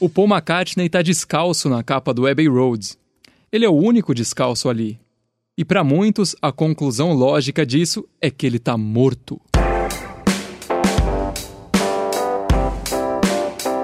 O Paul McCartney está descalço na capa do Abbey Road. Ele é o único descalço ali. E para muitos, a conclusão lógica disso é que ele está morto.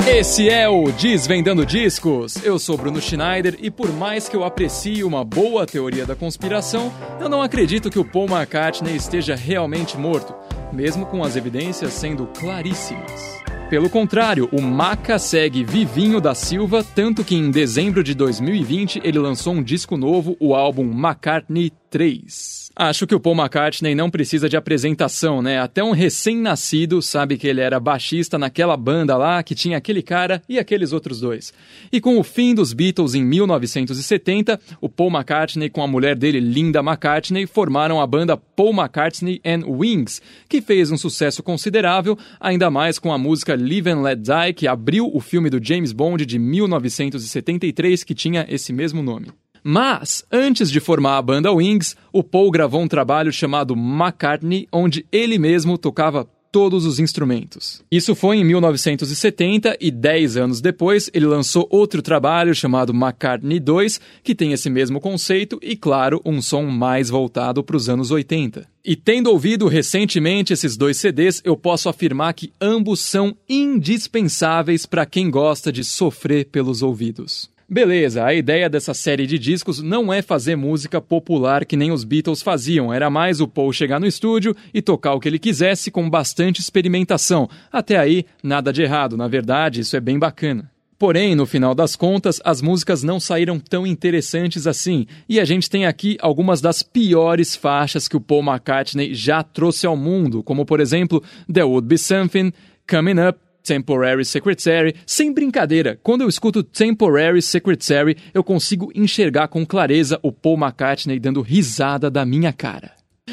Esse é o Desvendando Discos. Eu sou Bruno Schneider e por mais que eu aprecie uma boa teoria da conspiração, eu não acredito que o Paul McCartney esteja realmente morto, mesmo com as evidências sendo claríssimas. Pelo contrário, o Maca segue vivinho da Silva, tanto que em dezembro de 2020 ele lançou um disco novo, o álbum McCartney 3. Acho que o Paul McCartney não precisa de apresentação, né? Até um recém-nascido sabe que ele era baixista naquela banda lá, que tinha aquele cara e aqueles outros dois. E com o fim dos Beatles em 1970, o Paul McCartney com a mulher dele, Linda McCartney, formaram a banda Paul McCartney and Wings, que fez um sucesso considerável, ainda mais com a música Live and Let Die, que abriu o filme do James Bond de 1973, que tinha esse mesmo nome. Mas, antes de formar a banda Wings, o Paul gravou um trabalho chamado McCartney, onde ele mesmo tocava todos os instrumentos. Isso foi em 1970 e 10 anos depois ele lançou outro trabalho chamado McCartney 2, que tem esse mesmo conceito e, claro, um som mais voltado para os anos 80. E tendo ouvido recentemente esses dois CDs, eu posso afirmar que ambos são indispensáveis para quem gosta de sofrer pelos ouvidos. Beleza, a ideia dessa série de discos não é fazer música popular que nem os Beatles faziam, era mais o Paul chegar no estúdio e tocar o que ele quisesse com bastante experimentação. Até aí, nada de errado, na verdade, isso é bem bacana. Porém, no final das contas, as músicas não saíram tão interessantes assim, e a gente tem aqui algumas das piores faixas que o Paul McCartney já trouxe ao mundo, como por exemplo The Would Be Something, Coming Up, Temporary Secretary. Sem brincadeira, quando eu escuto Temporary Secretary, eu consigo enxergar com clareza o Paul McCartney dando risada da minha cara.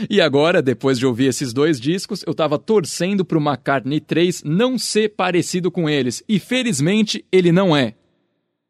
E agora, depois de ouvir esses dois discos, eu tava torcendo pro McCartney 3 não ser parecido com eles, e felizmente ele não é.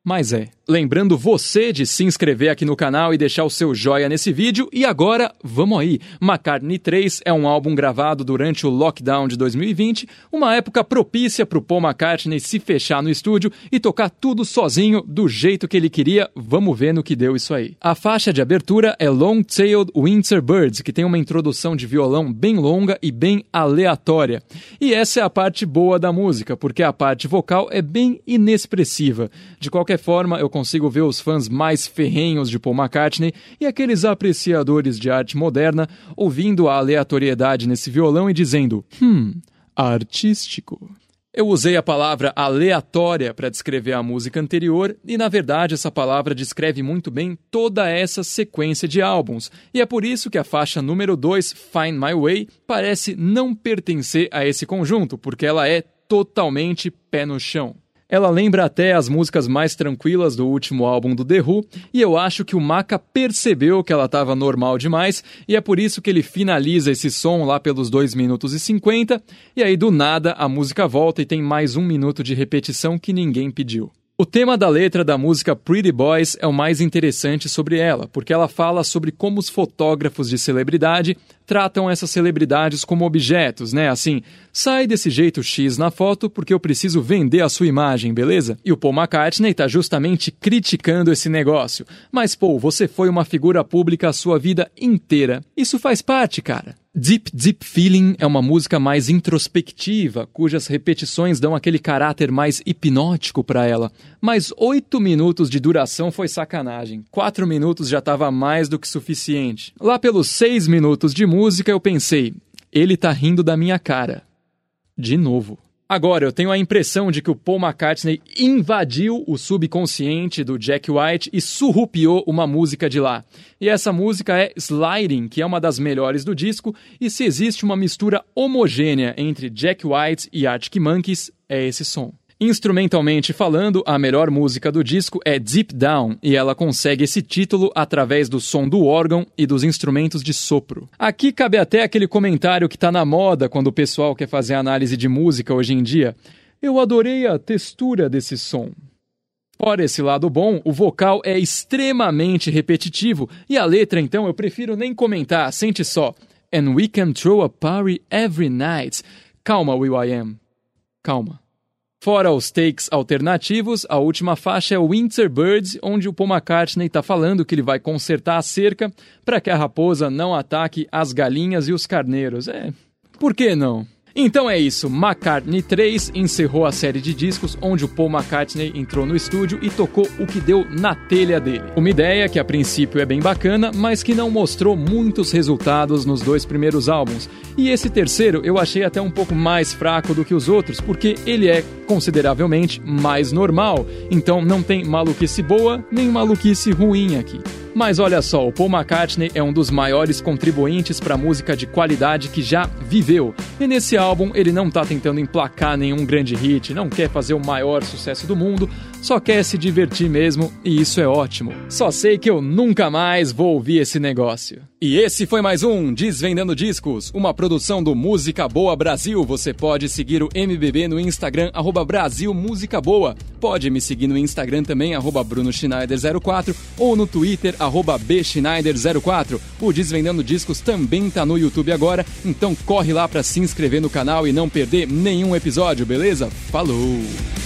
Mas é. Lembrando você de se inscrever aqui no canal e deixar o seu joia nesse vídeo. E agora, vamos aí! McCartney 3 é um álbum gravado durante o lockdown de 2020, uma época propícia para o Paul McCartney se fechar no estúdio e tocar tudo sozinho do jeito que ele queria. Vamos ver no que deu isso aí. A faixa de abertura é Long-Tailed Winter Birds, que tem uma introdução de violão bem longa e bem aleatória. E essa é a parte boa da música, porque a parte vocal é bem inexpressiva. De qualquer forma, eu consigo ver os fãs mais ferrenhos de Paul McCartney e aqueles apreciadores de arte moderna ouvindo a aleatoriedade nesse violão e dizendo: hum, artístico. Eu usei a palavra aleatória para descrever a música anterior, e na verdade essa palavra descreve muito bem toda essa sequência de álbuns, e é por isso que a faixa número 2, Find My Way, parece não pertencer a esse conjunto, porque ela é totalmente pé no chão. Ela lembra até as músicas mais tranquilas do último álbum do The Who, e eu acho que o Maca percebeu que ela estava normal demais, e é por isso que ele finaliza esse som lá pelos 2 minutos e 50, e aí do nada a música volta e tem mais um minuto de repetição que ninguém pediu. O tema da letra da música Pretty Boys é o mais interessante sobre ela, porque ela fala sobre como os fotógrafos de celebridade tratam essas celebridades como objetos, né? Assim, sai desse jeito X na foto porque eu preciso vender a sua imagem, beleza? E o Paul McCartney está justamente criticando esse negócio. Mas, Paul, você foi uma figura pública a sua vida inteira. Isso faz parte, cara. Deep Deep Feeling é uma música mais introspectiva, cujas repetições dão aquele caráter mais hipnótico para ela. Mas oito minutos de duração foi sacanagem. Quatro minutos já estava mais do que suficiente. Lá pelos seis minutos de música eu pensei, ele tá rindo da minha cara. De novo. Agora, eu tenho a impressão de que o Paul McCartney invadiu o subconsciente do Jack White e surrupiou uma música de lá. E essa música é Sliding, que é uma das melhores do disco, e se existe uma mistura homogênea entre Jack White e Arctic Monkeys, é esse som. Instrumentalmente falando, a melhor música do disco é Deep Down e ela consegue esse título através do som do órgão e dos instrumentos de sopro. Aqui cabe até aquele comentário que está na moda quando o pessoal quer fazer análise de música hoje em dia. Eu adorei a textura desse som. Fora esse lado bom, o vocal é extremamente repetitivo e a letra, então, eu prefiro nem comentar, sente só. And we can throw a party every night. Calma, Will I Am. Calma. Fora os takes alternativos, a última faixa é Winter Birds, onde o Paul McCartney está falando que ele vai consertar a cerca para que a raposa não ataque as galinhas e os carneiros. É, por que não? Então é isso, McCartney 3 encerrou a série de discos onde o Paul McCartney entrou no estúdio e tocou o que deu na telha dele. Uma ideia que a princípio é bem bacana, mas que não mostrou muitos resultados nos dois primeiros álbuns. E esse terceiro eu achei até um pouco mais fraco do que os outros, porque ele é consideravelmente mais normal, então não tem maluquice boa nem maluquice ruim aqui. Mas olha só, o Paul McCartney é um dos maiores contribuintes para música de qualidade que já viveu. E nesse álbum ele não está tentando emplacar nenhum grande hit, não quer fazer o maior sucesso do mundo, só quer se divertir mesmo e isso é ótimo. Só sei que eu nunca mais vou ouvir esse negócio. E esse foi mais um Desvendando Discos, uma produção do Música Boa Brasil. Você pode seguir o MBB no Instagram, arroba Brasil Música Boa. Pode me seguir no Instagram também, arroba Bruno Schneider04 ou no Twitter, arroba bschneider04. O Desvendando Discos também tá no YouTube agora, então corre lá para se inscrever no canal e não perder nenhum episódio, beleza? Falou!